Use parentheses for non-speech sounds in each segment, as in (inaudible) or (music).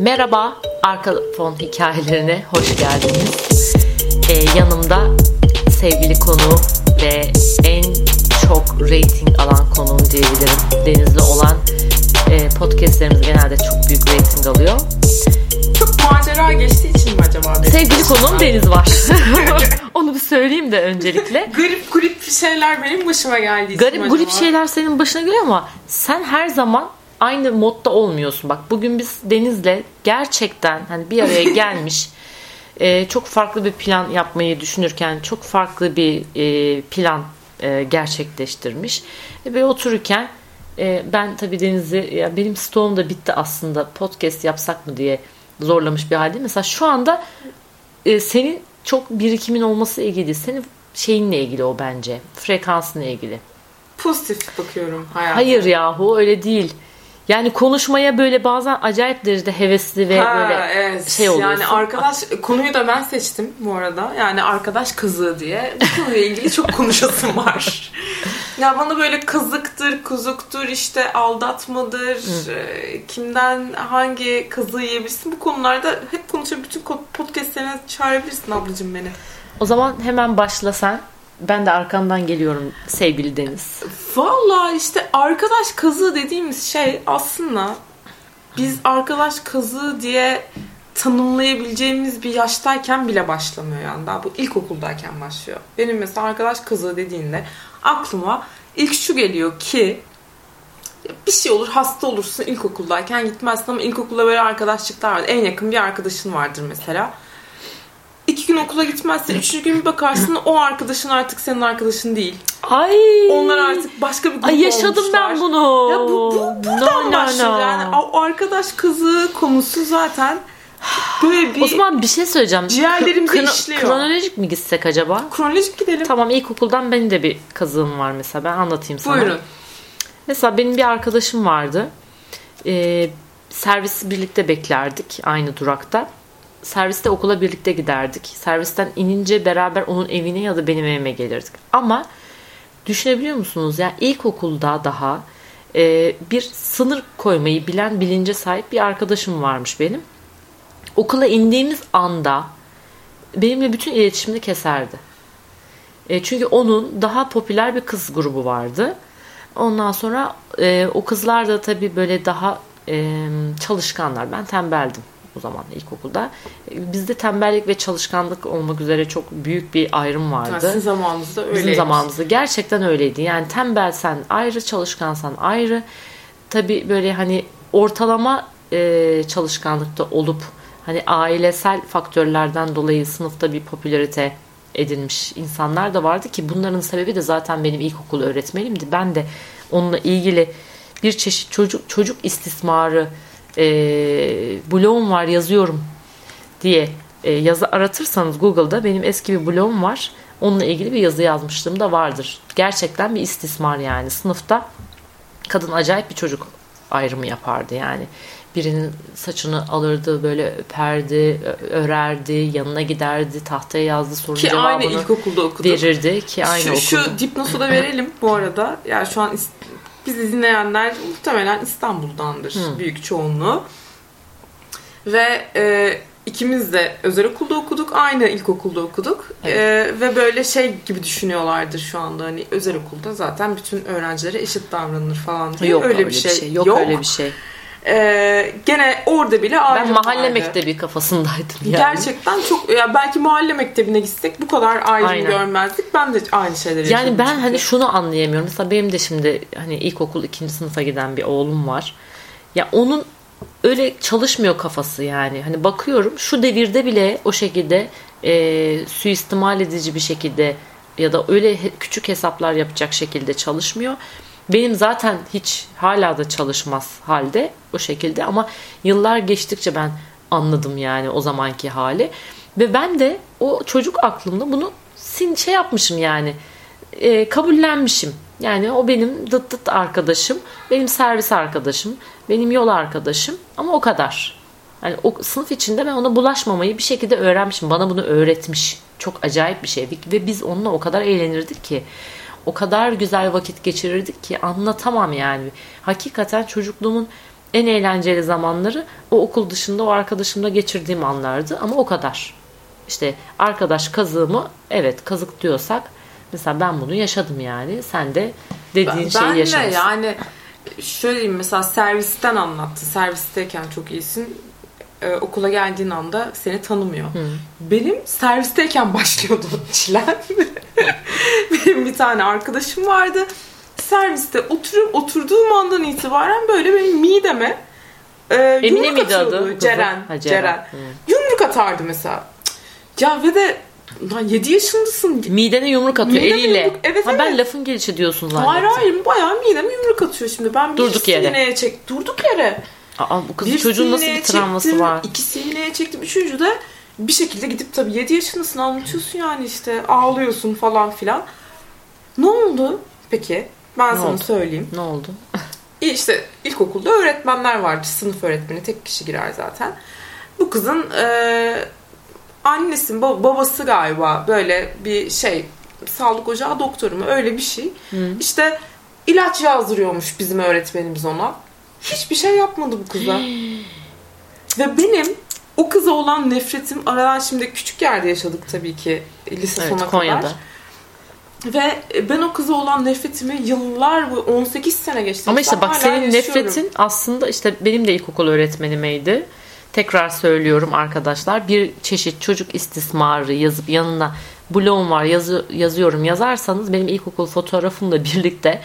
Merhaba, Arka Fon hikayelerine hoş geldiniz. Ee, yanımda sevgili konu ve en çok rating alan konuğum diyebilirim. Denizli olan e, podcastlerimiz genelde çok büyük rating alıyor. Çok macera geçtiği için mi acaba? benim Sevgili konuğum Deniz var. (laughs) (laughs) Onu bir söyleyeyim de öncelikle. (laughs) Garip garip şeyler benim başıma mi Garip garip şeyler senin başına geliyor ama sen her zaman aynı modda olmuyorsun. Bak bugün biz Deniz'le gerçekten hani bir araya (laughs) gelmiş e, çok farklı bir plan yapmayı düşünürken çok farklı bir e, plan e, gerçekleştirmiş. Ve otururken e, ben tabii Deniz'i ya benim stoğum da bitti aslında podcast yapsak mı diye zorlamış bir halde. Mesela şu anda e, senin çok birikimin olması ilgili değil. Senin şeyinle ilgili o bence. Frekansınla ilgili. Pozitif bakıyorum hayata. Hayır yahu öyle değil. Yani konuşmaya böyle bazen acayip derecede hevesli ve Ha, böyle evet. şey oluyorsun. Yani arkadaş konuyu da ben seçtim bu arada. Yani arkadaş kızığı diye bu konuyla ilgili çok (laughs) konuşasım var. ya bana böyle kazıktır, kuzuktur, işte aldatmadır, e, kimden hangi kazığı yiyebilirsin bu konularda hep konuşup bütün podcastlerine çağırabilirsin ablacığım beni. O zaman hemen başla sen. Ben de arkandan geliyorum sevgili Deniz. Valla işte arkadaş kazığı dediğimiz şey aslında biz arkadaş kazığı diye tanımlayabileceğimiz bir yaştayken bile başlamıyor yani. Daha bu ilkokuldayken başlıyor. Benim mesela arkadaş kazığı dediğinde aklıma ilk şu geliyor ki bir şey olur hasta olursun ilkokuldayken gitmezsin ama ilkokulda böyle arkadaşlıklar var. En yakın bir arkadaşın vardır mesela. İki gün okula gitmezsin. Üçüncü gün bir bakarsın o arkadaşın artık senin arkadaşın değil. Ay. Onlar artık başka bir grup Ay yaşadım olmuşlar. ben bunu. Ya bu, bu buradan No, no, başlıyor no. yani. O arkadaş kızı konusu zaten böyle bir O zaman bir şey söyleyeceğim. Ciğerlerimize Kro- işliyor. Kronolojik mi gitsek acaba? kronolojik gidelim. Tamam ilkokuldan benim de bir kazığım var mesela. Ben anlatayım sana. Buyurun. Mesela benim bir arkadaşım vardı. Ee, servisi birlikte beklerdik aynı durakta. Serviste okula birlikte giderdik. Servisten inince beraber onun evine ya da benim evime gelirdik. Ama düşünebiliyor musunuz ya ilkokulda daha e, bir sınır koymayı bilen bilince sahip bir arkadaşım varmış benim. Okula indiğimiz anda benimle bütün iletişimini keserdi. E, çünkü onun daha popüler bir kız grubu vardı. Ondan sonra e, o kızlar da tabii böyle daha e, çalışkanlar. Ben tembeldim o zaman ilkokulda. E, bizde tembellik ve çalışkanlık olmak üzere çok büyük bir ayrım vardı. Yani sizin zamanınızda öyle. Bizim zamanımızda gerçekten öyleydi. Yani tembelsen ayrı, çalışkansan ayrı. Tabii böyle hani ortalama e, çalışkanlıkta olup hani ailesel faktörlerden dolayı sınıfta bir popülarite edinmiş insanlar da vardı ki bunların sebebi de zaten benim ilkokul öğretmenimdi. Ben de onunla ilgili bir çeşit çocuk çocuk istismarı e, blogum var yazıyorum diye e, yazı aratırsanız Google'da benim eski bir blogum var. Onunla ilgili bir yazı yazmışlığım da vardır. Gerçekten bir istismar yani. Sınıfta kadın acayip bir çocuk ayrımı yapardı yani. Birinin saçını alırdı böyle öperdi, örerdi, yanına giderdi, tahtaya yazdı sorunun Ki aynı ilkokulda okuduk. verirdi ki aynı şu, okulda. şu dipnotu da verelim bu arada. Yani şu an bizi dinleyenler muhtemelen İstanbul'dandır büyük çoğunluğu. Ve e, ikimiz de özel okulda okuduk. Aynı ilkokulda okuduk. Evet. E, ve böyle şey gibi düşünüyorlardır şu anda. Hani özel okulda zaten bütün öğrencilere eşit davranılır falan diye. Yok öyle, bir şey. Yok, öyle bir şey. E, gene orada bile ayrım Ben mahalle vardı. mektebi kafasındaydım yani. Gerçekten çok ya belki mahalle mektebine gitsek bu kadar ayrım görmezdik. Ben de aynı şeyleri Yani ben çünkü. hani şunu anlayamıyorum. Mesela benim de şimdi hani ilkokul ikinci sınıfa giden bir oğlum var. Ya onun öyle çalışmıyor kafası yani. Hani bakıyorum şu devirde bile o şekilde e, suistimal edici bir şekilde ya da öyle küçük hesaplar yapacak şekilde çalışmıyor. Benim zaten hiç hala da çalışmaz halde o şekilde ama yıllar geçtikçe ben anladım yani o zamanki hali. Ve ben de o çocuk aklımda bunu sin şey yapmışım yani e, kabullenmişim. Yani o benim dıt dıt arkadaşım, benim servis arkadaşım, benim yol arkadaşım ama o kadar. Yani o sınıf içinde ben ona bulaşmamayı bir şekilde öğrenmişim. Bana bunu öğretmiş. Çok acayip bir şey. Ve biz onunla o kadar eğlenirdik ki. O kadar güzel vakit geçirirdik ki anlatamam yani. Hakikaten çocukluğumun en eğlenceli zamanları o okul dışında o arkadaşımla geçirdiğim anlardı ama o kadar. İşte arkadaş kazığımı evet kazık diyorsak mesela ben bunu yaşadım yani. Sen de dediğin Ben, şeyi ben de yaşamışsın. yani şöyle diyeyim mesela servisten anlattı. Servisteyken çok iyisin. Ee, okula geldiğin anda seni tanımıyor. Benim servisteyken (laughs) başlıyordu çilen. (laughs) benim bir tane arkadaşım vardı. Serviste oturup oturduğum andan itibaren böyle benim mideme e, Emine yumruk miydi atıyordu. adı? Ceren. Ha, Ceren. Ceren. Hı. Yumruk atardı mesela. Ya ve de lan 7 yaşındasın. Midene yumruk atıyor Mideme eliyle. yumruk- evet, ha, ben evet. lafın gelişi diyorsun zannettim. Hayır hayır bayağı mideme yumruk atıyor şimdi. Ben bir Durduk yere. çek. Durduk yere. Aa, bu kız Bir çocuğun nasıl bir travması çektim, var? İki sinireye çektim. Üçüncü de bir şekilde gidip tabii 7 yaşındasın anlatıyorsun yani işte ağlıyorsun falan filan. Ne oldu peki? Ben Ne sana oldu? söyleyeyim. Ne oldu? İşte ilkokulda öğretmenler vardı. Sınıf öğretmeni tek kişi girer zaten. Bu kızın e, annesi, bab- babası galiba böyle bir şey sağlık ocağı doktoru mu öyle bir şey. İşte ilaç yazdırıyormuş bizim öğretmenimiz ona. Hiçbir şey yapmadı bu kıza. Ve benim o kıza olan nefretim aradan şimdi küçük yerde yaşadık tabii ki lise Evet sona Konya'da. kadar. Ve ben o kıza olan nefretimi yıllar bu 18 sene geçti. Ama işte Ben bak senin yaşıyorum. nefretin aslında işte benim de ilkokul öğretmenimeydi. Tekrar söylüyorum arkadaşlar. Bir çeşit çocuk istismarı yazıp yanına blogum var yazı, yazıyorum yazarsanız benim ilkokul fotoğrafımla birlikte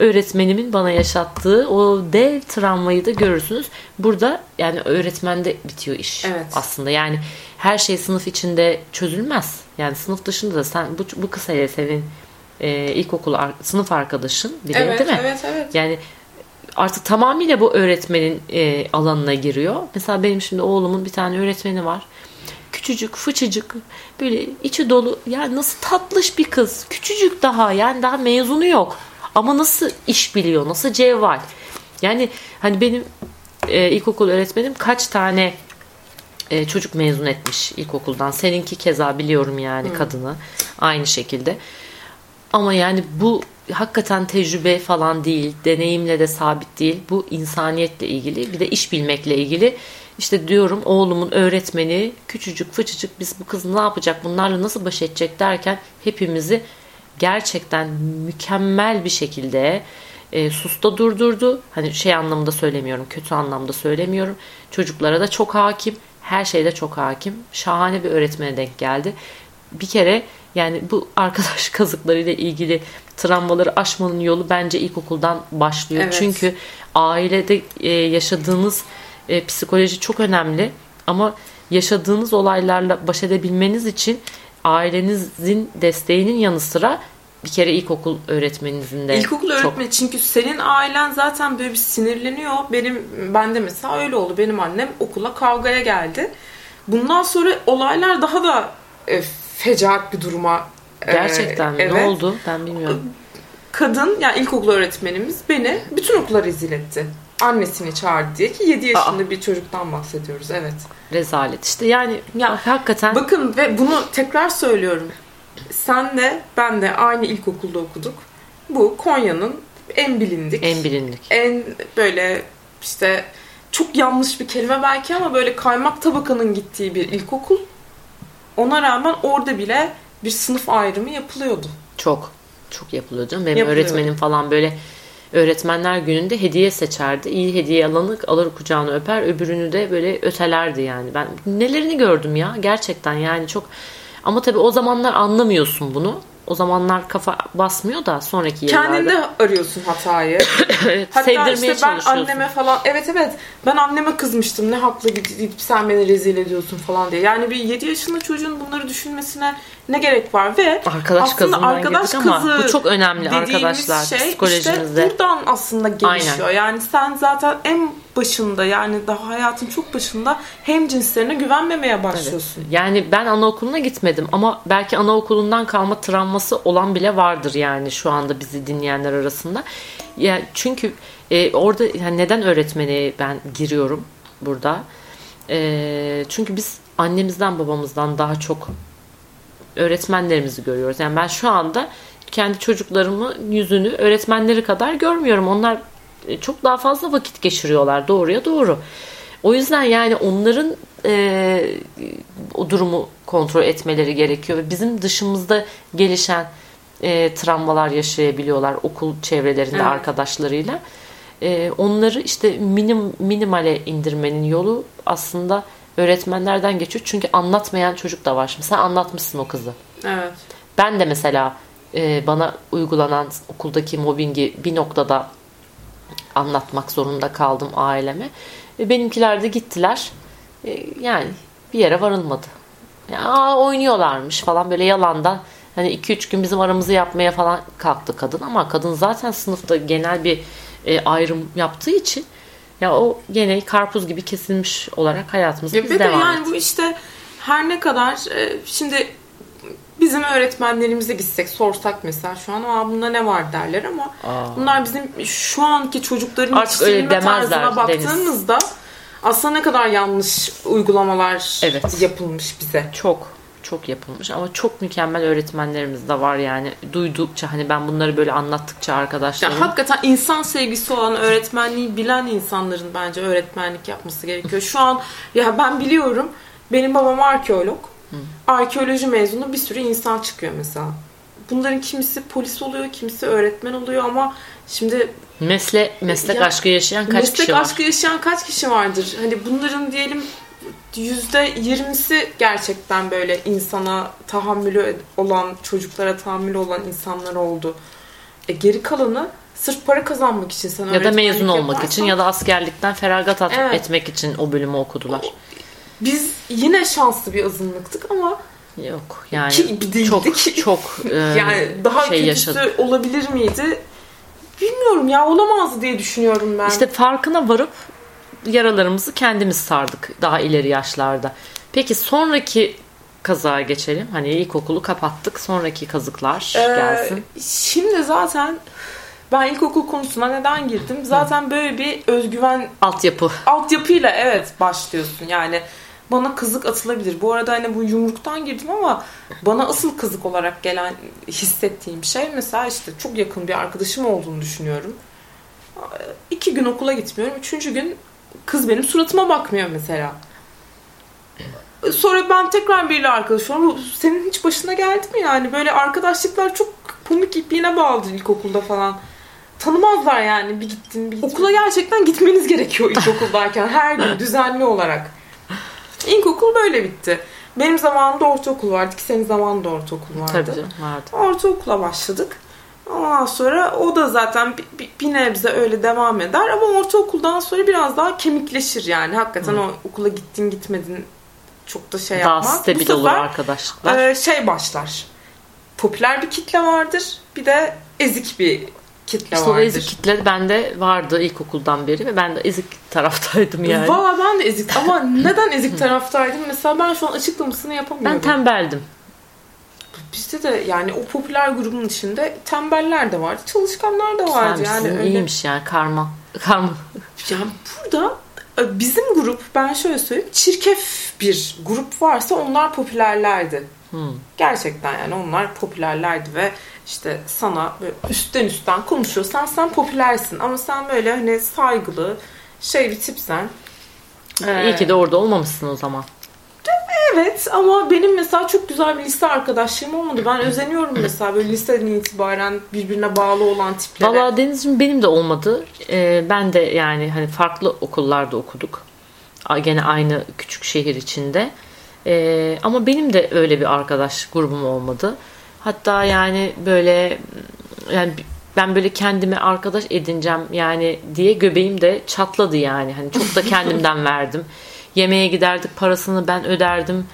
öğretmenimin bana yaşattığı o dev travmayı da görürsünüz. Burada yani öğretmende bitiyor iş Evet. aslında. Yani her şey sınıf içinde çözülmez. Yani sınıf dışında da sen bu, bu kısa hele senin e, ilkokul ar- sınıf arkadaşın bile Evet, değil mi? evet, evet. Yani artık tamamıyla bu öğretmenin e, alanına giriyor. Mesela benim şimdi oğlumun bir tane öğretmeni var. Küçücük, fıçıcık, böyle içi dolu. Ya nasıl tatlış bir kız. Küçücük daha yani daha mezunu yok. Ama nasıl iş biliyor, nasıl cevval. Yani hani benim e, ilkokul öğretmenim kaç tane e, çocuk mezun etmiş ilkokuldan. Seninki keza biliyorum yani kadını. Aynı şekilde. Ama yani bu hakikaten tecrübe falan değil, deneyimle de sabit değil. Bu insaniyetle ilgili, bir de iş bilmekle ilgili. İşte diyorum oğlumun öğretmeni küçücük fıçıcık biz bu kız ne yapacak, bunlarla nasıl baş edecek derken hepimizi gerçekten mükemmel bir şekilde e, susta durdurdu. Hani şey anlamında söylemiyorum, kötü anlamda söylemiyorum. Çocuklara da çok hakim, her şeyde çok hakim. Şahane bir öğretmene denk geldi. Bir kere yani bu arkadaş (laughs) kazıklarıyla ilgili travmaları aşmanın yolu bence ilkokuldan başlıyor. Evet. Çünkü ailede e, yaşadığınız e, psikoloji çok önemli ama yaşadığınız olaylarla baş edebilmeniz için ailenizin desteğinin yanı sıra bir kere ilkokul öğretmeninizin de İlkokul çok öğretmeni çünkü senin ailen zaten böyle bir sinirleniyor. Benim ben de mesela öyle oldu. Benim annem okula kavgaya geldi. Bundan sonra olaylar daha da e, fecaat bir duruma e, gerçekten mi? evet. ne oldu ben bilmiyorum. Kadın yani ilkokul öğretmenimiz beni bütün okula rezil etti. Annesini çağırdı diye ki 7 yaşında bir çocuktan bahsediyoruz. Evet. Rezalet işte yani Ya, hakikaten Bakın ve bunu tekrar söylüyorum. Sen de ben de aynı ilkokulda okuduk. Bu Konya'nın en bilindik, en bilindik. en böyle işte çok yanlış bir kelime belki ama böyle kaymak tabakanın gittiği bir ilkokul. Ona rağmen orada bile bir sınıf ayrımı yapılıyordu. Çok. Çok yapılıyor canım. Benim Yapılıyor. öğretmenim falan böyle öğretmenler gününde hediye seçerdi. İyi hediye alanı alır kucağına öper. Öbürünü de böyle ötelerdi yani. Ben nelerini gördüm ya. Gerçekten yani çok ama tabii o zamanlar anlamıyorsun bunu. O zamanlar kafa basmıyor da sonraki yıllarda. Kendinde arıyorsun hatayı. (coughs) Evet, Hatta sevdirmeye işte ben çalışıyorsun. anneme falan evet evet ben anneme kızmıştım ne haklı gidip sen beni rezil ediyorsun falan diye. Yani bir 7 yaşında çocuğun bunları düşünmesine ne gerek var ve Arkadaş aslında arkadaş girdik ama bu çok önemli arkadaşlar şey psikolojimizde. işte buradan aslında gelişiyor. Aynen. Yani sen zaten en başında yani daha hayatın çok başında hem cinslerine güvenmemeye başlıyorsun. Yani ben anaokuluna gitmedim ama belki anaokulundan kalma travması olan bile vardır yani şu anda bizi dinleyenler arasında. Ya çünkü e, orada yani neden öğretmene ben giriyorum burada? E, çünkü biz annemizden babamızdan daha çok öğretmenlerimizi görüyoruz. Yani ben şu anda kendi çocuklarımın yüzünü öğretmenleri kadar görmüyorum. Onlar çok daha fazla vakit geçiriyorlar doğruya doğru. O yüzden yani onların e, o durumu kontrol etmeleri gerekiyor ve bizim dışımızda gelişen e, travmalar yaşayabiliyorlar okul çevrelerinde Evet. arkadaşlarıyla. E, onları işte minim minimale indirmenin yolu aslında öğretmenlerden geçiyor. Çünkü anlatmayan çocuk da var. Şimdi sen anlatmışsın o kızı. Evet. Ben de mesela e, bana uygulanan okuldaki mobbingi bir noktada anlatmak zorunda kaldım aileme. Ve benimkiler de gittiler. E, yani bir yere varılmadı. Ya, aa, oynuyorlarmış falan böyle yalandan. Hani 2-3 gün bizim aramızı yapmaya falan kalktı kadın ama kadın zaten sınıfta genel bir e, ayrım yaptığı için ya o gene karpuz gibi kesilmiş olarak hayatımıza Ya biz de devam yani ettik. bu işte her ne kadar e, şimdi bizim öğretmenlerimize gitsek sorsak mesela şu an Aa, bunda ne var derler ama Aa. bunlar bizim şu anki çocukların Artık yetiştirilme tarzına baktığımızda aslında ne kadar yanlış uygulamalar Evet. yapılmış bize. Çok çok yapılmış ama çok mükemmel öğretmenlerimiz de var yani duydukça hani ben bunları böyle anlattıkça Ya arkadaşlarım hakikaten insan sevgisi olan öğretmenliği bilen insanların bence öğretmenlik yapması gerekiyor. Şu an ya ben biliyorum benim babam arkeolog. Arkeoloji mezunu bir sürü insan çıkıyor mesela. Bunların kimisi polis oluyor, kimisi öğretmen oluyor ama şimdi mesle meslek Ya, aşkı yaşayan kaç meslek kişi var? aşkı yaşayan kaç kişi vardır? Hani bunların diyelim yüzde yirmisi gerçekten böyle insana tahammülü olan, çocuklara tahammülü olan insanlar oldu. E geri kalanı sırf para kazanmak için sen Ya da mezun olmak yaparsan- için ya da askerlikten feragat at- Evet. etmek için o bölümü okudular. Biz yine şanslı bir azınlıktık ama Yok yani ki değildik. çok çok (laughs) e, yani daha şey kötüsü yaşadık. olabilir miydi? Bilmiyorum ya olamazdı diye düşünüyorum ben. İşte farkına varıp yaralarımızı kendimiz sardık daha ileri yaşlarda. Peki sonraki kazaya geçelim. Hani ilkokulu kapattık. Sonraki kazıklar Ee, gelsin. Şimdi zaten ben ilkokul konusuna neden girdim? Zaten böyle bir özgüven Altyapı. altyapıyla evet başlıyorsun. Yani bana kızık atılabilir. Bu arada hani bu yumruktan girdim ama bana asıl kızık olarak gelen hissettiğim şey mesela işte çok yakın bir arkadaşım olduğunu düşünüyorum. İki gün okula gitmiyorum. Üçüncü gün kız benim suratıma bakmıyor mesela. Sonra ben tekrar biriyle arkadaş oluyorum. Senin hiç başına geldi mi yani? Böyle arkadaşlıklar çok pamuk ipliğine bağlıdır ilkokulda falan. Tanımazlar yani bir gittin bir gittin. Okula gerçekten gitmeniz gerekiyor ilkokuldayken her gün düzenli olarak. İlkokul böyle bitti. Benim zamanımda ortaokul vardı ki senin zamanında ortaokul vardı. Tabii canım vardı. Ortaokula başladık. Ondan sonra o da zaten bir, bir, nebze öyle devam eder ama ortaokuldan sonra biraz daha kemikleşir yani. Hakikaten o okula gittin gitmedin çok da şey Daha yapmaz. stabil Bu olur sefer, arkadaşlıklar. e, şey başlar. Popüler bir kitle vardır. Bir de ezik bir kitle o vardır. ezik kitle bende vardı ilkokuldan beri ve ben de ezik taraftaydım yani. Valla ben de ezik ama (laughs) neden ezik taraftaydım? Mesela ben şu an açıklamasını yapamıyorum. Ben tembeldim. Bizde de yani o popüler grubun içinde tembeller de vardı, çalışkanlar da vardı. Sen yani öyle. İyiymiş yani karma. Karma. Yani burada e, bizim grup ben şöyle söyleyeyim çirkef bir grup varsa onlar popülerlerdi. Hmm. Gerçekten yani onlar popülerlerdi ve işte sana böyle üstten üstten konuşuyorsan sen popülersin ama sen böyle hani saygılı şey bir tipsen. Ee, İyi ki de orada olmamışsın o zaman. Evet ama benim mesela çok güzel bir liste arkadaşlığım olmadı. Ben özeniyorum mesela böyle liseden itibaren birbirine bağlı olan tiplere. Valla Deniz'cim benim de olmadı. Ee, ben de yani hani farklı okullarda okuduk. Gene aynı küçük şehir içinde. Ee, ama benim de öyle bir arkadaş grubum olmadı. Hatta yani böyle yani ben böyle kendime arkadaş edineceğim yani diye göbeğim de çatladı yani. Hani çok da kendimden (laughs) verdim. Yemeğe giderdik parasını ben öderdim.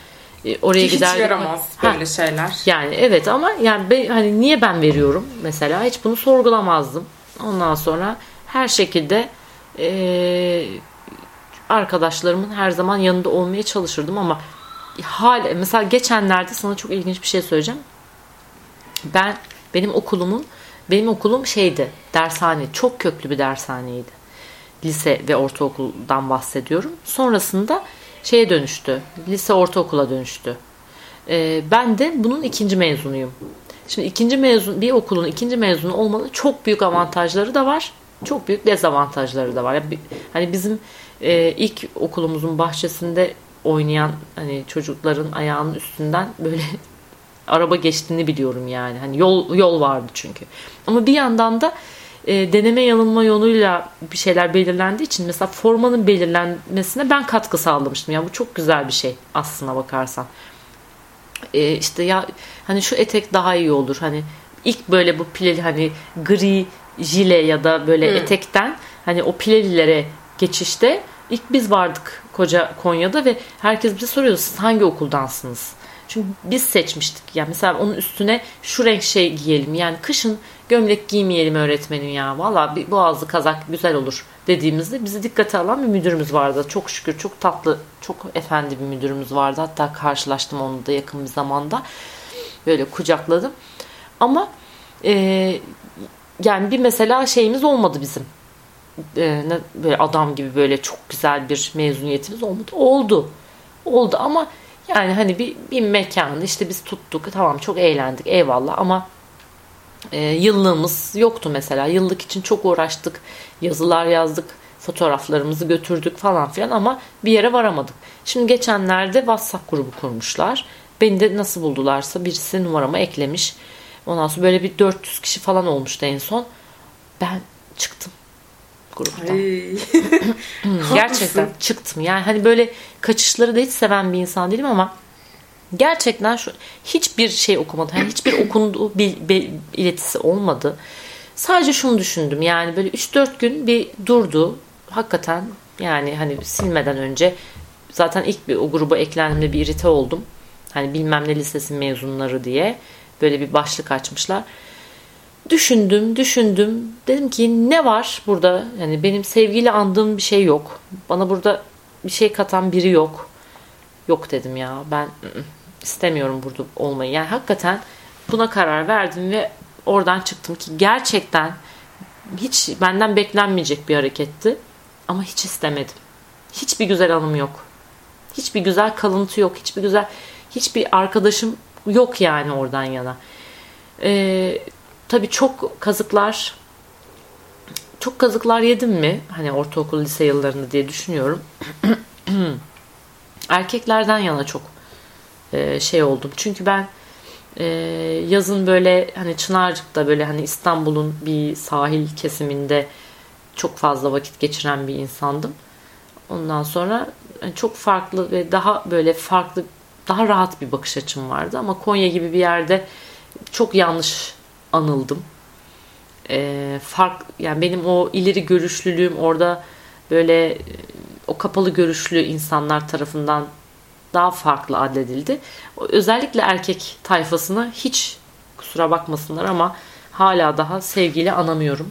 Ee, Oraya Hiç giderdik. yaramaz Ha, böyle şeyler. yani evet ama yani be- hani niye ben veriyorum mesela hiç bunu sorgulamazdım. Ondan sonra her şekilde eee, arkadaşlarımın her zaman yanında olmaya çalışırdım ama hala mesela geçenlerde sana çok ilginç bir şey söyleyeceğim. Ben benim okulumun benim okulum şeydi dershane çok köklü bir dershaneydi. Lise ve ortaokuldan bahsediyorum. Sonrasında şeye dönüştü. Lise ortaokula dönüştü. Ee, ben de bunun ikinci mezunuyum. Şimdi ikinci mezun bir okulun ikinci mezunu olmanın çok büyük avantajları da var. çok büyük dezavantajları da var. Yani hani bizim e, ilk okulumuzun bahçesinde oynayan hani çocukların ayağının üstünden böyle araba geçtiğini biliyorum yani. Hani yol yol vardı çünkü. Ama bir yandan da e, deneme yanılma yoluyla bir şeyler belirlendiği için mesela formanın belirlenmesine ben katkı sağlamıştım. Yani bu çok güzel bir şey aslına bakarsan. E, işte ya hani şu etek daha iyi olur. Hani ilk böyle bu pileli hani gri jile ya da böyle hmm. etekten hani o pilelilere geçişte ilk biz vardık koca Konya'da ve herkes bize soruyordu siz hangi okuldansınız? Çünkü biz seçmiştik. Yani mesela onun üstüne şu renk şey giyelim. Yani kışın gömlek giymeyelim öğretmenim ya. Valla bir boğazlı kazak güzel olur dediğimizde bizi dikkate alan bir müdürümüz vardı. Çok şükür çok tatlı, çok efendi bir müdürümüz vardı. Hatta karşılaştım onunla da yakın bir zamanda. Böyle kucakladım. Ama e, yani bir mesela şeyimiz olmadı bizim. E, böyle adam gibi böyle çok güzel bir mezuniyetimiz olmadı. Oldu. Oldu ama yani hani bir, bir mekanı işte biz tuttuk tamam çok eğlendik eyvallah ama e, yıllığımız yoktu mesela. Yıllık için çok uğraştık. Yazılar yazdık. Fotoğraflarımızı götürdük falan filan ama bir yere varamadık. Şimdi geçenlerde WhatsApp grubu kurmuşlar. Beni de nasıl buldularsa birisi numaramı eklemiş. Ondan sonra böyle bir 400 kişi falan olmuştu en son. Ben çıktım gruptan. (laughs) gerçekten çıktım. Yani hani böyle kaçışları da hiç seven bir insan değilim ama gerçekten şu hiçbir şey okumadım. Yani hiçbir okunduğu bir, bir iletisi olmadı. Sadece şunu düşündüm. Yani böyle 3-4 gün bir durdu. Hakikaten yani hani silmeden önce zaten ilk bir o gruba eklendiğimde bir irite oldum. Hani bilmem ne lisesi mezunları diye böyle bir başlık açmışlar. Düşündüm, düşündüm. Dedim ki ne var burada? Yani benim sevgiyle andığım bir şey yok. Bana burada bir şey katan biri yok. Yok dedim ya. Ben istemiyorum burada olmayı. Yani hakikaten buna karar verdim ve oradan çıktım ki gerçekten hiç benden beklenmeyecek bir hareketti. Ama hiç istemedim. Hiçbir güzel anım yok. Hiçbir güzel kalıntı yok. Hiçbir güzel hiçbir arkadaşım yok yani oradan yana. Ee, tabii çok kazıklar çok kazıklar yedim mi? Hani ortaokul lise yıllarında diye düşünüyorum. (clears throat) Erkeklerden yana çok e, şey oldum. Çünkü ben e, yazın böyle hani Çınarcık'ta böyle hani İstanbul'un bir sahil kesiminde çok fazla vakit geçiren bir insandım. Ondan sonra yani çok farklı ve daha böyle farklı daha rahat bir bakış açım vardı ama Konya gibi bir yerde çok yanlış anıldım. E, fark yani benim o ileri görüşlülüğüm orada böyle o kapalı görüşlü insanlar tarafından daha farklı adledildi. Özellikle erkek tayfasına hiç kusura bakmasınlar ama hala daha sevgiyle anamıyorum.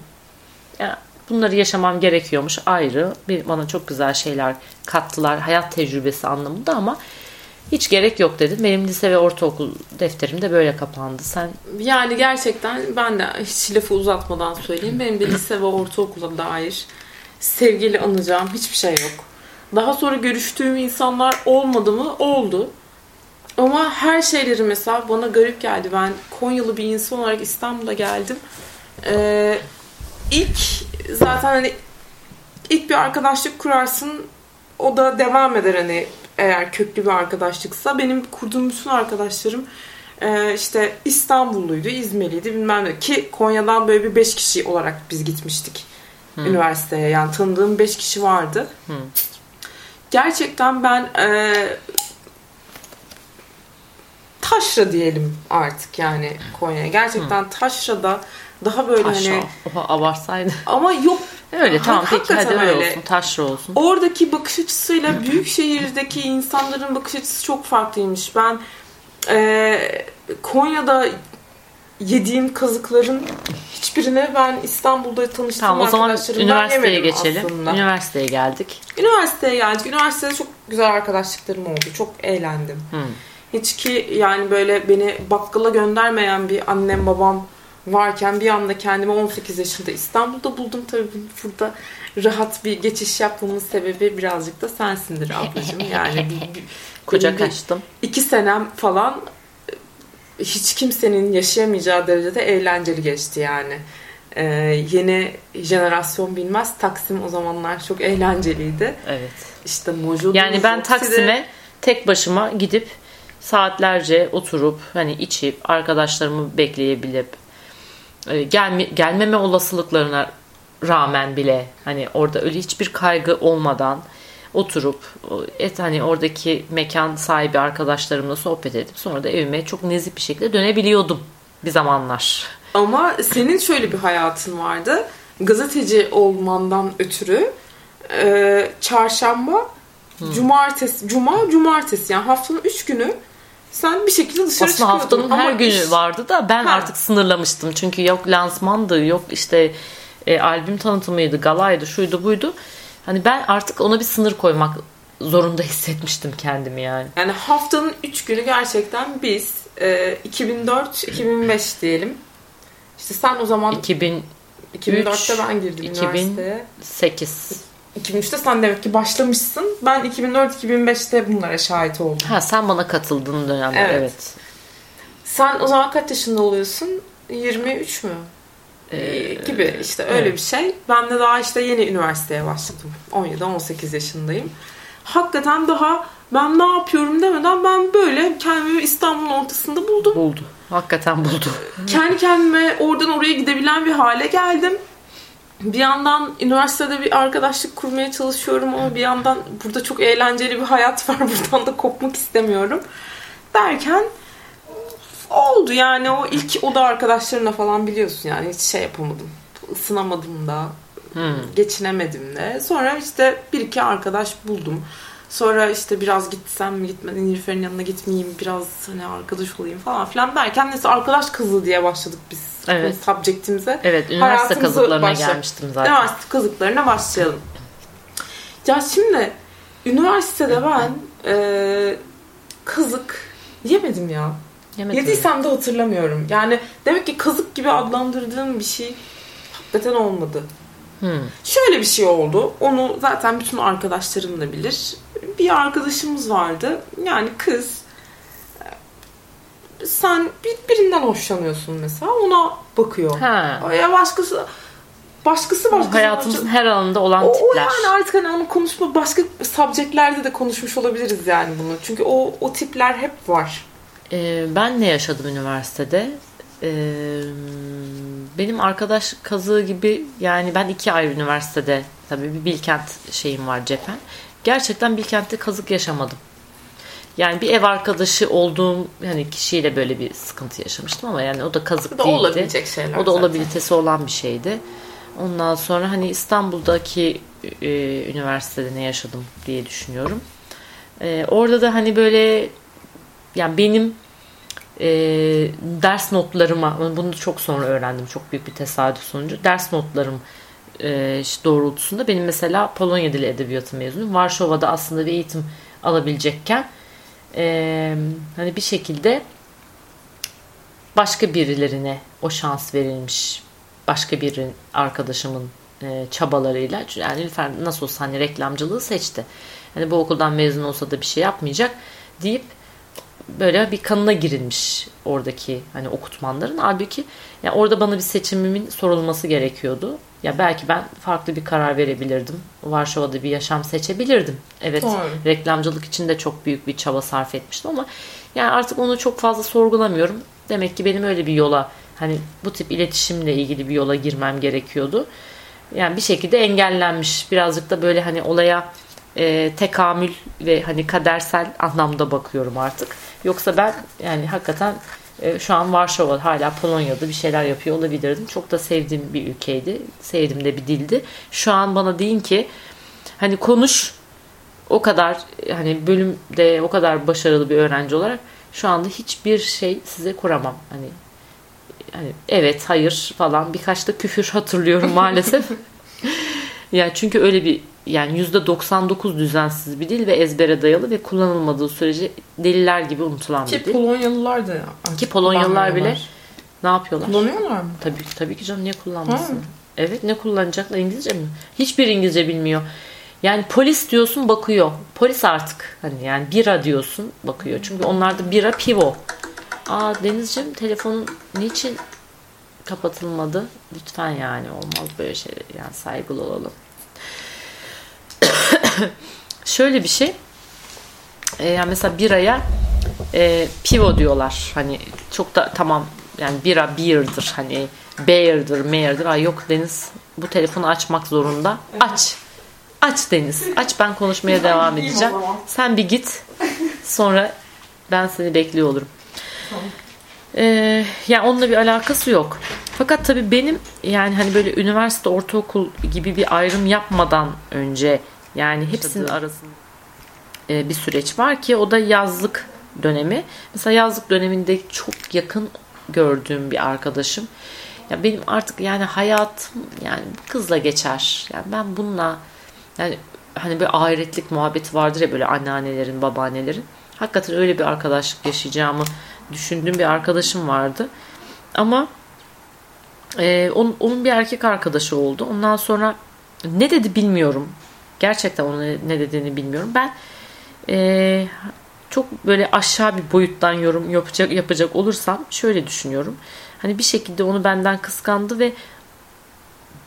Yani bunları yaşamam gerekiyormuş ayrı. Bir, bana çok güzel şeyler kattılar hayat tecrübesi anlamında ama hiç gerek yok dedim. Benim lise ve ortaokul defterim de böyle kapandı. Sen yani gerçekten ben de hiç lafı uzatmadan söyleyeyim. Benim de lise ve ortaokula dair sevgili anacağım hiçbir şey yok. Daha sonra görüştüğüm insanlar olmadı mı? Oldu. Ama her şeyleri mesela bana garip geldi. Ben Konyalı bir insan olarak İstanbul'a geldim. Ee, ilk zaten hani ilk bir arkadaşlık kurarsın o da devam eder hani eğer köklü bir arkadaşlıksa benim kurduğum bütün arkadaşlarım e, işte İstanbulluydu, İzmirliydi bilmem ne. Ki Konya'dan böyle bir beş kişi olarak biz gitmiştik hmm. üniversiteye. Yani tanıdığım beş kişi vardı. Hmm. Gerçekten ben e, taşra diyelim artık yani Konya'ya. Gerçekten hmm. taşrada daha böyle Taşra. hani... Oha abartsaydı. Ama yok Öyle tamam peki hadi öyle, öyle olsun taşra olsun. Oradaki bakış açısıyla büyük şehirdeki insanların bakış açısı çok farklıymış. Ben e, Konya'da yediğim kazıkların hiçbirine ben İstanbul'da tanıştığım tamam, o zaman üniversiteye geçelim. Aslında. Üniversiteye geldik. Üniversiteye geldik. Üniversitede çok güzel arkadaşlıklarım oldu. Çok eğlendim. Hmm. Hiç ki yani böyle beni bakkala göndermeyen bir annem babam varken bir anda kendimi 18 yaşında İstanbul'da buldum. Tabii burada rahat bir geçiş yapmamın sebebi birazcık da sensindir ablacığım. (laughs) Yani bir, bir, Kucak açtım. İki senem falan hiç kimsenin yaşayamayacağı derecede eğlenceli geçti yani. Ee, yeni jenerasyon bilmez. Taksim o zamanlar çok eğlenceliydi. Evet. İşte Mojo Yani ben Taksim'e tek başıma gidip saatlerce oturup hani içip arkadaşlarımı bekleyebilip e, gelme, gelmeme olasılıklarına rağmen bile hani orada öyle hiçbir kaygı olmadan oturup et hani oradaki mekan sahibi arkadaşlarımla sohbet edip sonra da evime çok nezih bir şekilde dönebiliyordum bir zamanlar. Ama senin şöyle bir hayatın vardı. Gazeteci olmandan ötürü e, çarşamba, hmm. cumartesi, cuma, cumartesi yani haftanın üç günü sen bir şekilde dışarı Aslında haftanın Ama her günü iş... vardı da ben ha. artık sınırlamıştım. Çünkü yok lansmandı, yok işte e, albüm tanıtımıydı, galaydı, şuydu buydu. Hani ben artık ona bir sınır koymak zorunda hissetmiştim kendimi yani. Yani haftanın 3 günü gerçekten biz e, 2004-2005 diyelim. İşte sen o zaman 2000 2004'te ben girdim 2008. üniversiteye. 2008. 2003'te sen demek ki başlamışsın. Ben 2004-2005'te bunlara şahit oldum. Ha sen bana katıldığın dönemde evet. evet. Sen o zaman kaç yaşında oluyorsun? 23 mü? Ee, gibi işte öyle evet. bir şey. Ben de daha işte yeni üniversiteye başladım. 17-18 yaşındayım. Hakikaten daha ben ne yapıyorum demeden ben böyle kendimi İstanbul'un ortasında buldum. Buldu. Hakikaten buldu. Kendi kendime oradan oraya gidebilen bir hale geldim. Bir yandan üniversitede bir arkadaşlık kurmaya çalışıyorum ama bir yandan burada çok eğlenceli bir hayat var. (laughs) Buradan da kopmak istemiyorum. Derken oldu yani o ilk oda arkadaşlarına falan biliyorsun yani hiç şey yapamadım. Isınamadım da. Hmm. Geçinemedim de. Sonra işte bir iki arkadaş buldum. Sonra işte biraz gitsem mi gitmeden Nilüfer'in yanına gitmeyeyim biraz hani arkadaş olayım falan filan derken neyse arkadaş kızı diye başladık biz evet. subjectimize. Evet üniversite kazıklarına başla- gelmiştim zaten. Üniversite kazıklarına başlayalım. Ya şimdi üniversitede ben e, kazık yemedim ya. Yemedim Yediysem de hatırlamıyorum. Yani demek ki kazık gibi adlandırdığım bir şey hakikaten olmadı. Hmm. Şöyle bir şey oldu. Onu zaten bütün arkadaşlarım da bilir. Bir arkadaşımız vardı. Yani kız sen birinden hoşlanıyorsun mesela ona bakıyor. Ha. Ya başkası başkası başkası. Hayatımızın her alanında olan o, tipler. O yani artık hani onu konuşma başka subjectlerde de konuşmuş olabiliriz yani bunu. Çünkü o o tipler hep var. Ee, ben ne yaşadım üniversitede? Ee, benim arkadaş kazığı gibi yani ben iki ayrı üniversitede tabii bir Bilkent şeyim var cephen. Gerçekten Bilkent'te kazık yaşamadım. Yani bir ev arkadaşı olduğum hani kişiyle böyle bir sıkıntı yaşamıştım ama yani o da kazık o da değildi. olabilecek şeyler. O da olabilitesi olan bir şeydi. Ondan sonra hani İstanbul'daki e, üniversitede ne yaşadım diye düşünüyorum. E, orada da hani böyle yani benim e, ders notlarıma bunu çok sonra öğrendim çok büyük bir tesadüf sonucu ders notlarım e, doğrultusunda benim mesela Polonya Dili Edebiyatı mezunuyum. Varşova'da aslında bir eğitim alabilecekken e, hani bir şekilde başka birilerine o şans verilmiş başka bir arkadaşımın e, çabalarıyla yani Nilüfer nasıl olsa hani reklamcılığı seçti. Hani bu okuldan mezun olsa da bir şey yapmayacak deyip böyle bir kanına girilmiş oradaki hani okutmanların. Halbuki yani orada bana bir seçimimin sorulması gerekiyordu. Ya belki ben farklı bir karar verebilirdim. Varşova'da bir yaşam seçebilirdim. Evet Doğru. reklamcılık için de çok büyük bir çaba sarf etmiştim ama yani artık onu çok fazla sorgulamıyorum. Demek ki benim öyle bir yola hani bu tip iletişimle ilgili bir yola girmem gerekiyordu. Yani bir şekilde engellenmiş. Birazcık da böyle hani olaya e, tekamül ve hani kadersel anlamda bakıyorum artık. Yoksa ben yani hakikaten şu an Varşova hala Polonya'da bir şeyler yapıyor olabilirdim. Çok da sevdiğim bir ülkeydi. Sevdiğim de bir dildi. Şu an bana deyin ki hani konuş o kadar hani bölümde o kadar başarılı bir öğrenci olarak şu anda hiçbir şey size kuramam. Hani hani evet hayır falan birkaç da küfür hatırlıyorum maalesef. (laughs) yani çünkü öyle bir yani %99 düzensiz bir dil ve ezbere dayalı ve kullanılmadığı sürece deliler gibi unutulan Ki bir dil. Ki Polonyalılar da Ki Polonyalılar bile ne yapıyorlar? Kullanıyorlar mı? Tabii, tabii ki canım niye kullanmasın? Ha. Evet ne kullanacaklar İngilizce mi? Hiçbir İngilizce bilmiyor. Yani polis diyorsun bakıyor. Polis artık hani yani bira diyorsun bakıyor. Çünkü onlarda bira pivo. Aa Denizciğim telefonun niçin kapatılmadı. Lütfen yani olmaz böyle şey. Yani saygılı olalım. (coughs) Şöyle bir şey. E, yani mesela biraya e, pivo diyorlar. Hani çok da tamam yani bira beer'dır hani bear'dır mayor'dır. Ay yok Deniz bu telefonu açmak zorunda. Aç. Aç Deniz. Aç ben konuşmaya devam edeceğim. Sen bir git. Sonra ben seni bekliyor olurum. Tamam. Ee, yani onunla bir alakası yok. Fakat tabii benim yani hani böyle üniversite, ortaokul gibi bir ayrım yapmadan önce yani hepsinin arasında e, bir süreç var ki o da yazlık dönemi. Mesela yazlık döneminde çok yakın gördüğüm bir arkadaşım. Ya benim artık yani hayatım yani kızla geçer. Yani ben bununla yani hani bir ahiretlik muhabbeti vardır ya böyle anneannelerin, babaannelerin. Hakikaten öyle bir arkadaşlık yaşayacağımı düşündüğüm bir arkadaşım vardı. Ama e, onun, onun bir erkek arkadaşı oldu. Ondan sonra ne dedi bilmiyorum. Gerçekten onun ne dediğini bilmiyorum. Ben e, çok böyle aşağı bir boyuttan yorum yapacak yapacak olursam şöyle düşünüyorum. Hani bir şekilde onu benden kıskandı ve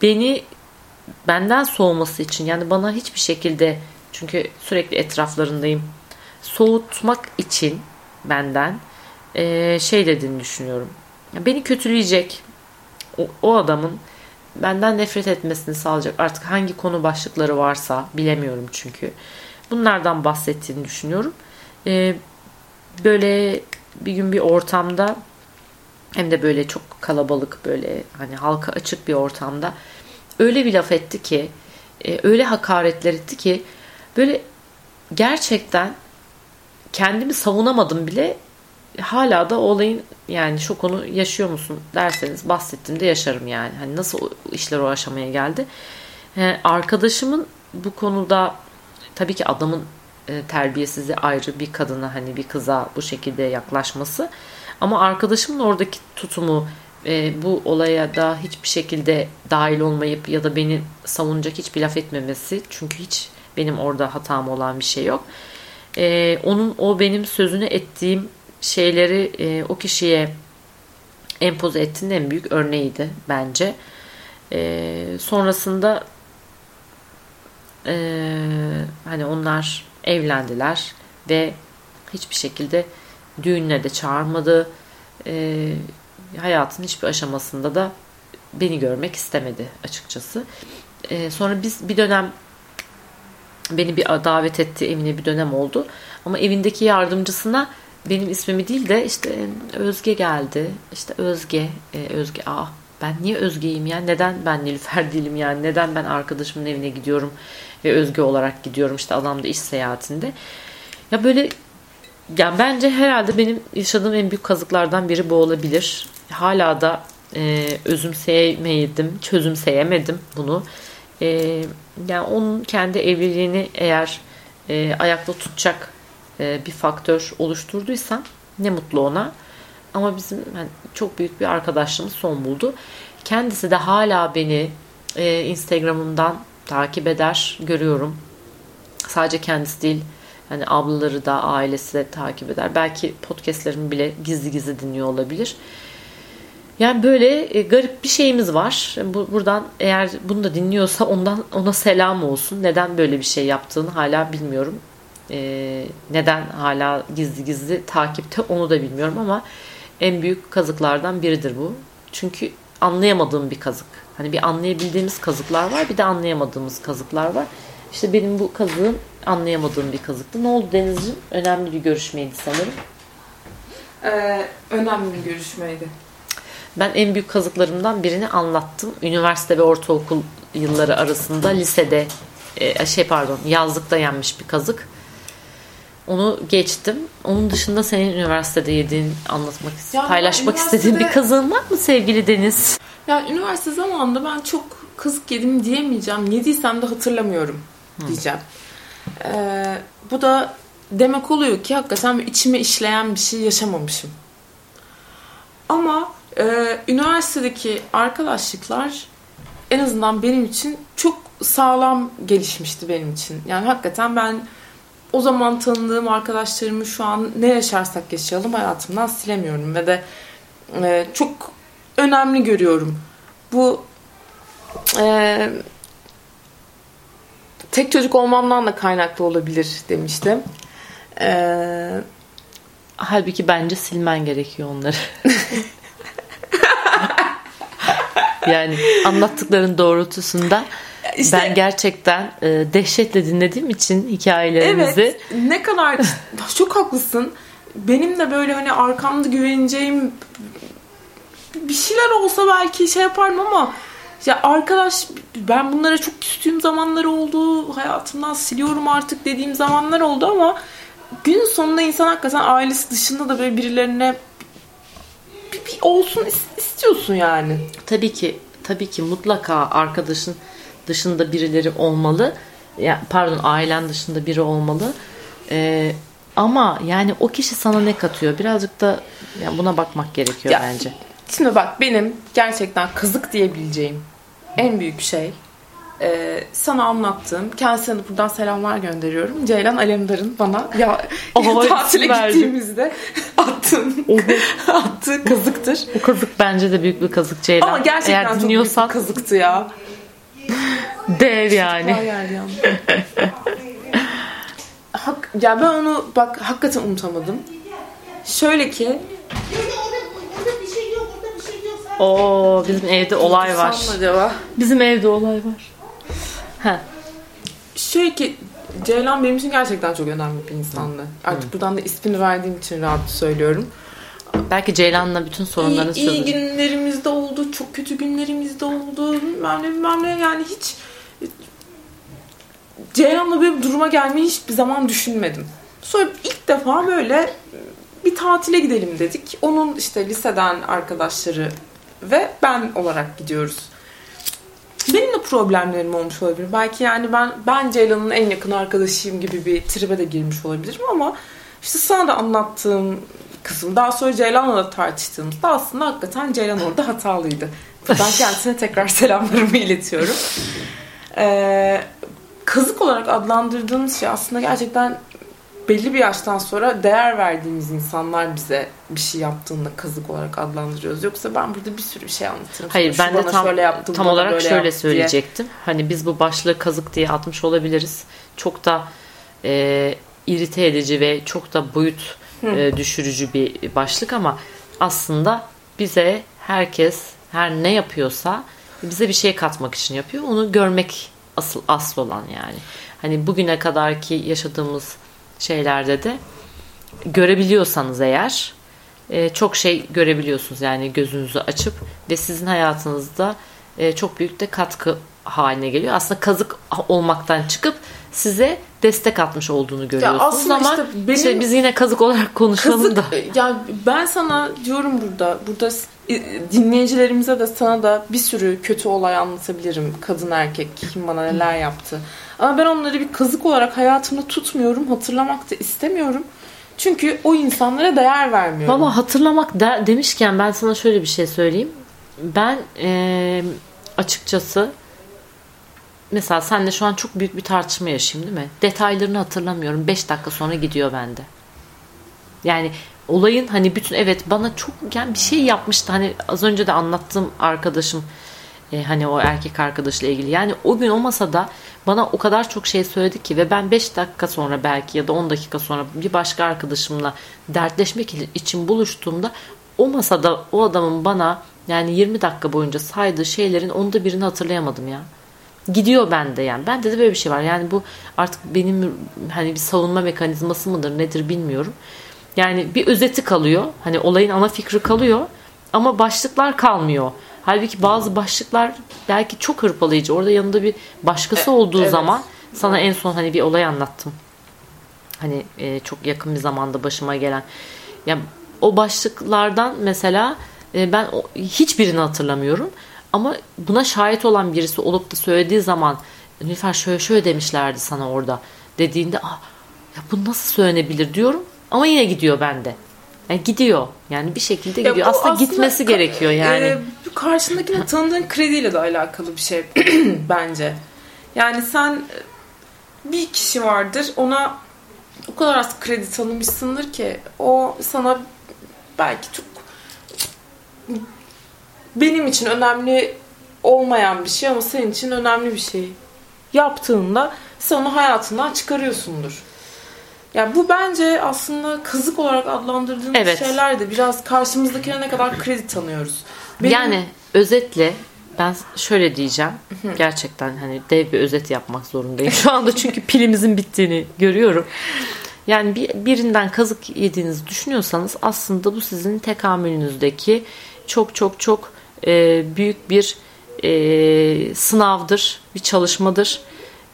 beni benden soğuması için yani bana hiçbir şekilde çünkü sürekli etraflarındayım soğutmak için benden e, şey dediğini düşünüyorum. Beni kötüleyecek o, o adamın benden nefret etmesini sağlayacak artık hangi konu başlıkları varsa bilemiyorum çünkü. Bunlardan bahsettiğini düşünüyorum. E, böyle bir gün bir ortamda hem de böyle çok kalabalık böyle hani halka açık bir ortamda öyle bir laf etti ki e, öyle hakaretler etti ki böyle gerçekten kendimi savunamadım bile hala da olayın yani şu konu yaşıyor musun derseniz bahsettiğimde yaşarım yani. Hani nasıl işler o aşamaya geldi. Ee, arkadaşımın bu konuda tabii ki adamın e, terbiyesizi ayrı bir kadına hani bir kıza bu şekilde yaklaşması ama arkadaşımın oradaki tutumu e, bu olaya da hiçbir şekilde dahil olmayıp ya da beni savunacak hiçbir laf etmemesi çünkü hiç benim orada hatam olan bir şey yok. E, onun o benim sözünü ettiğim şeyleri e, o kişiye empoze ettiğinin en büyük örneğiydi bence. E, sonrasında e, hani onlar evlendiler ve hiçbir şekilde düğününe de çağırmadı. E, hayatın hiçbir aşamasında da beni görmek istemedi açıkçası. E, sonra biz bir dönem beni bir davet etti evine bir dönem oldu. Ama evindeki yardımcısına benim ismimi değil de işte Özge geldi. İşte Özge, e, Özge. Aa ben niye Özge'yim ya? Neden ben Nilüfer (laughs) değilim yani? Neden ben arkadaşımın evine gidiyorum ve Özge olarak gidiyorum işte adam da iş seyahatinde. Ya böyle yani bence herhalde benim yaşadığım en büyük kazıklardan biri bu olabilir. Hala da e, özümseyemedim, çözümseyemedim bunu. E, yani onun kendi evliliğini eğer e, ayakta tutacak bir faktör oluşturduysan ne mutlu ona. Ama bizim yani çok büyük bir arkadaşlığımız son buldu. Kendisi de hala beni e, Instagram'ımdan takip eder, görüyorum. Sadece kendisi değil, hani ablaları da ailesi de takip eder. Belki podcastlerimi bile gizli gizli dinliyor olabilir. Yani böyle e, garip bir şeyimiz var. Bu, buradan eğer bunu da dinliyorsa ondan ona selam olsun. Neden böyle bir şey yaptığını hala bilmiyorum. Ee, neden hala gizli gizli takipte onu da bilmiyorum ama en büyük kazıklardan biridir bu. Çünkü anlayamadığım bir kazık. Hani bir anlayabildiğimiz kazıklar var bir de anlayamadığımız kazıklar var. İşte benim bu kazığım anlayamadığım bir kazıktı. Ne oldu Denizciğim? Önemli bir görüşmeydi sanırım. Ee, önemli bir görüşmeydi. Ben en büyük kazıklarımdan birini anlattım. Üniversite ve ortaokul yılları arasında lisede e, şey pardon yazlıkta yenmiş bir kazık. Onu geçtim. Onun dışında senin üniversitede yediğin anlatmak yani paylaşmak istediğin bir kazığın var mı sevgili Deniz? Ya üniversite zamanında ben çok kazık yedim diyemeyeceğim. Yediysem de hatırlamıyorum diyeceğim. Ee, bu da demek oluyor ki hakikaten içime işleyen bir şey yaşamamışım. Ama e, üniversitedeki arkadaşlıklar en azından benim için çok sağlam gelişmişti benim için. Yani hakikaten ben o zaman tanıdığım arkadaşlarımı şu an ne yaşarsak yaşayalım hayatımdan silemiyorum ve de e, çok önemli görüyorum. Bu e, tek çocuk olmamdan da kaynaklı olabilir demiştim. E, Halbuki bence silmen gerekiyor onları. (laughs) yani anlattıkların doğrultusunda işte, ben gerçekten e, dehşetle dinlediğim için hikayelerinizi. Evet. Ne kadar (laughs) çok haklısın. Benim de böyle hani arkamda güveneceğim bir şeyler olsa belki şey yaparım ama ya arkadaş ben bunlara çok küstüğüm zamanlar oldu. Hayatımdan siliyorum artık dediğim zamanlar oldu ama gün sonunda insan hakikaten ailesi dışında da böyle birilerine bir, bir olsun istiyorsun yani. Tabii ki tabii ki mutlaka arkadaşın dışında birileri olmalı. Ya pardon ailen dışında biri olmalı. Ee, ama yani o kişi sana ne katıyor? Birazcık da yani buna bakmak gerekiyor ya, bence. Şimdi bak benim gerçekten kızık diyebileceğim en büyük şey e, sana anlattığım kendisine buradan selamlar gönderiyorum. Ceylan Alemdar'ın bana ya oh, tatile gittiğimizde (laughs) attığım attığı kazıktır. O kazık bence de büyük bir kazık Ceylan. Ama gerçekten Eğer çok büyük bir kazıktı ya. Dev yani. Hak, ya ben onu bak hakikaten unutamadım. Şöyle ki Oo bizim evde olay var. Acaba? Bizim evde olay var. Ha. Şöyle ki Ceylan benim için gerçekten çok önemli bir insandı. Artık buradan da ismini verdiğim için rahat söylüyorum. Belki Ceylan'la bütün sorunlarını iyi, iyi günlerimizde oldu, çok kötü günlerimizde oldu. Bilmem ne bilmem ne yani hiç Ceylan'la böyle bir duruma gelmeyi hiçbir zaman düşünmedim. Sonra ilk defa böyle bir tatile gidelim dedik. Onun işte liseden arkadaşları ve ben olarak gidiyoruz. Benim de problemlerim olmuş olabilir. Belki yani ben ben Ceylan'ın en yakın arkadaşıyım gibi bir tribe de girmiş olabilirim ama işte sana da anlattığım kısım daha sonra Ceylan'la da tartıştığımızda aslında hakikaten Ceylan orada hatalıydı. Ben kendisine tekrar selamlarımı iletiyorum. Ee, kazık olarak adlandırdığımız şey aslında gerçekten belli bir yaştan sonra değer verdiğimiz insanlar bize bir şey yaptığında kazık olarak adlandırıyoruz. Yoksa ben burada bir sürü bir şey anlatırım. Hayır ben de tam, şöyle yaptım, tam olarak şöyle söyleyecektim. Diye. Hani biz bu başlığı kazık diye atmış olabiliriz. Çok da e, irite edici ve çok da boyut e, düşürücü bir başlık ama aslında bize herkes her ne yapıyorsa bize bir şey katmak için yapıyor. Onu görmek asıl asıl olan yani. Hani bugüne kadarki yaşadığımız şeylerde de görebiliyorsanız eğer e, çok şey görebiliyorsunuz yani gözünüzü açıp ve sizin hayatınızda e, çok büyük de katkı haline geliyor. Aslında kazık olmaktan çıkıp size destek atmış olduğunu görüyorsunuz ya aslında ama işte, benim, işte biz yine kazık olarak konuşalım kazık, da. Ya ben sana diyorum burada burada dinleyicilerimize de sana da bir sürü kötü olay anlatabilirim. Kadın erkek kim bana neler yaptı. Ama ben onları bir kazık olarak hayatımda tutmuyorum. Hatırlamak da istemiyorum. Çünkü o insanlara değer vermiyorum. Valla hatırlamak de, demişken ben sana şöyle bir şey söyleyeyim. Ben e, açıkçası mesela senle şu an çok büyük bir tartışma yaşayayım değil mi? Detaylarını hatırlamıyorum. 5 dakika sonra gidiyor bende. Yani olayın hani bütün evet bana çok yani bir şey yapmıştı. Hani az önce de anlattığım arkadaşım e, hani o erkek arkadaşla ilgili. Yani o gün olmasa da bana o kadar çok şey söyledi ki ve ben 5 dakika sonra belki ya da 10 dakika sonra bir başka arkadaşımla dertleşmek için buluştuğumda o masada o adamın bana yani 20 dakika boyunca saydığı şeylerin onda birini hatırlayamadım ya. Gidiyor bende yani. Bende de böyle bir şey var. Yani bu artık benim hani bir savunma mekanizması mıdır nedir bilmiyorum. Yani bir özeti kalıyor. Hani olayın ana fikri kalıyor ama başlıklar kalmıyor. Halbuki bazı başlıklar belki çok hırpalayıcı. Orada yanında bir başkası e, olduğu evet. zaman sana en son hani bir olay anlattım. Hani e, çok yakın bir zamanda başıma gelen. Ya o başlıklardan mesela e, ben o, hiçbirini hatırlamıyorum. Ama buna şahit olan birisi olup da söylediği zaman Nilüfer şöyle şöyle demişlerdi sana orada dediğinde ah, ya bu nasıl söylenebilir diyorum ama yine gidiyor bende. Yani gidiyor. Yani bir şekilde gidiyor. Aslında, aslında gitmesi gerekiyor yani. E, karşındakine tanıdığın krediyle de alakalı bir şey (clears throat) bence. Yani sen bir kişi vardır ona o kadar az kredi tanımışsındır ki o sana belki çok benim için önemli olmayan bir şey ama senin için önemli bir şey yaptığında sen onu hayatından çıkarıyorsundur. Yani bu bence aslında kazık olarak adlandırdığımız Evet. şeyler de biraz karşımızdakine ne kadar kredi tanıyoruz. Benim- Yani özetle ben şöyle diyeceğim. Gerçekten hani dev bir özet yapmak zorundayım. Şu anda çünkü pilimizin bittiğini görüyorum. Yani bir, birinden kazık yediğinizi düşünüyorsanız aslında bu sizin tekamülünüzdeki çok çok çok e, büyük bir e, sınavdır, bir çalışmadır.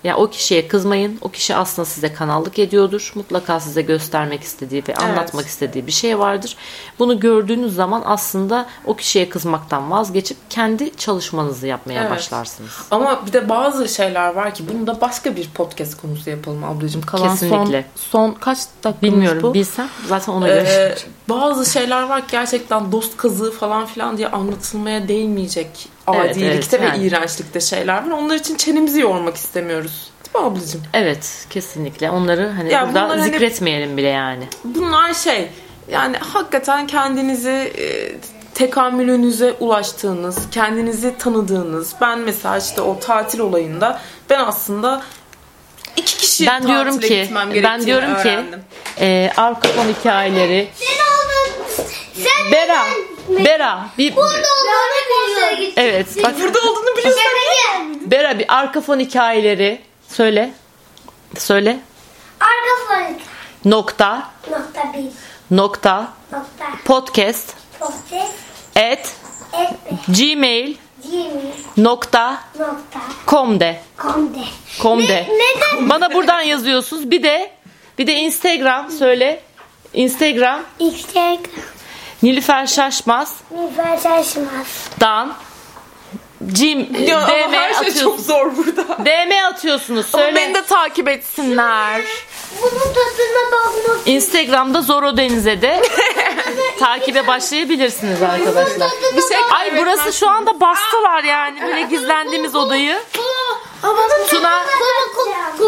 Ya o kişiye kızmayın. O kişi aslında size kanallık ediyordur. Mutlaka size göstermek istediği ve anlatmak istediği bir şey vardır. Bunu gördüğünüz zaman aslında o kişiye kızmaktan vazgeçip kendi çalışmanızı yapmaya Evet. başlarsınız. Ama bir de bazı şeyler var ki bunu da başka bir podcast konusu yapalım ablacığım. Kalan Kesinlikle. Son, son kaç dakikamız Bilmiyorum. bu? Bilsem zaten ona Ee, göre. bazı şeyler var ki gerçekten dost kazığı falan filan diye anlatılmaya değmeyecek Evet, adilikte evet, ve yani. iğrençlikte şeyler var. Onlar için çenemizi yormak istemiyoruz. Değil mi ablacığım? Evet, kesinlikle. Onları hani Ya burada bunlar hani- zikretmeyelim bile yani. Bunlar şey yani hakikaten kendinizi e, tekamülünüze ulaştığınız, kendinizi tanıdığınız. Ben mesela işte o tatil olayında ben aslında iki kişi Ben diyorum ki gitmem ben diyorum ki öğrendim. e, arka fon hikayeleri Sen oldun. Sen Bera Bera bir Burada olduğunu biliyorum. evet bak Burada olduğunu biliyorsun. Bera bir arka fon hikayeleri söyle söyle Arka fon. nokta Nokta bir. nokta Nokta. podcast Podcast. at Et. gmail Gmail. nokta Nokta. com de Com de. com Ne- de neden? bana buradan yazıyorsunuz bir de bir de instagram söyle instagram Instagram. Nilüfer Şaşmaz Nilüfer Şaşmaz. dan Gm Ya ama DM her şey çok atıyorsunuz. zor burada. DM atıyorsunuz. Ama Söyle. beni de takip etsinler. Bunun tadına bakmak. Instagram'da Zoro Deniz'e de (laughs) takibe başlayabilirsiniz arkadaşlar. Bir şey Ay burası şu anda bastılar yani böyle gizlendiğimiz odayı. Bunun Tuna-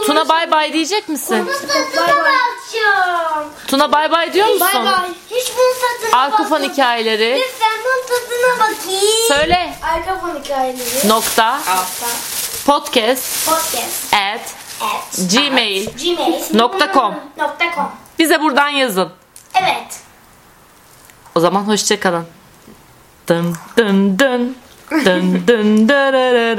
Tuna bay bay diyecek misin? tadına bakacağım. Tuna bay bay diyor musun? Bay bay. Hiç bunun tadına Arka fon bakmadım. hikayeleri Lütfen bunun tadına bakayım. söyle. Arka fon hikayeleri. Nokta podcast Podcast. at Evet. gmail Gmail. Nokta com. Nokta com. bize buradan yazın. Evet. O zaman hoşçakalın. Dın dın dın dın dın dırırırı.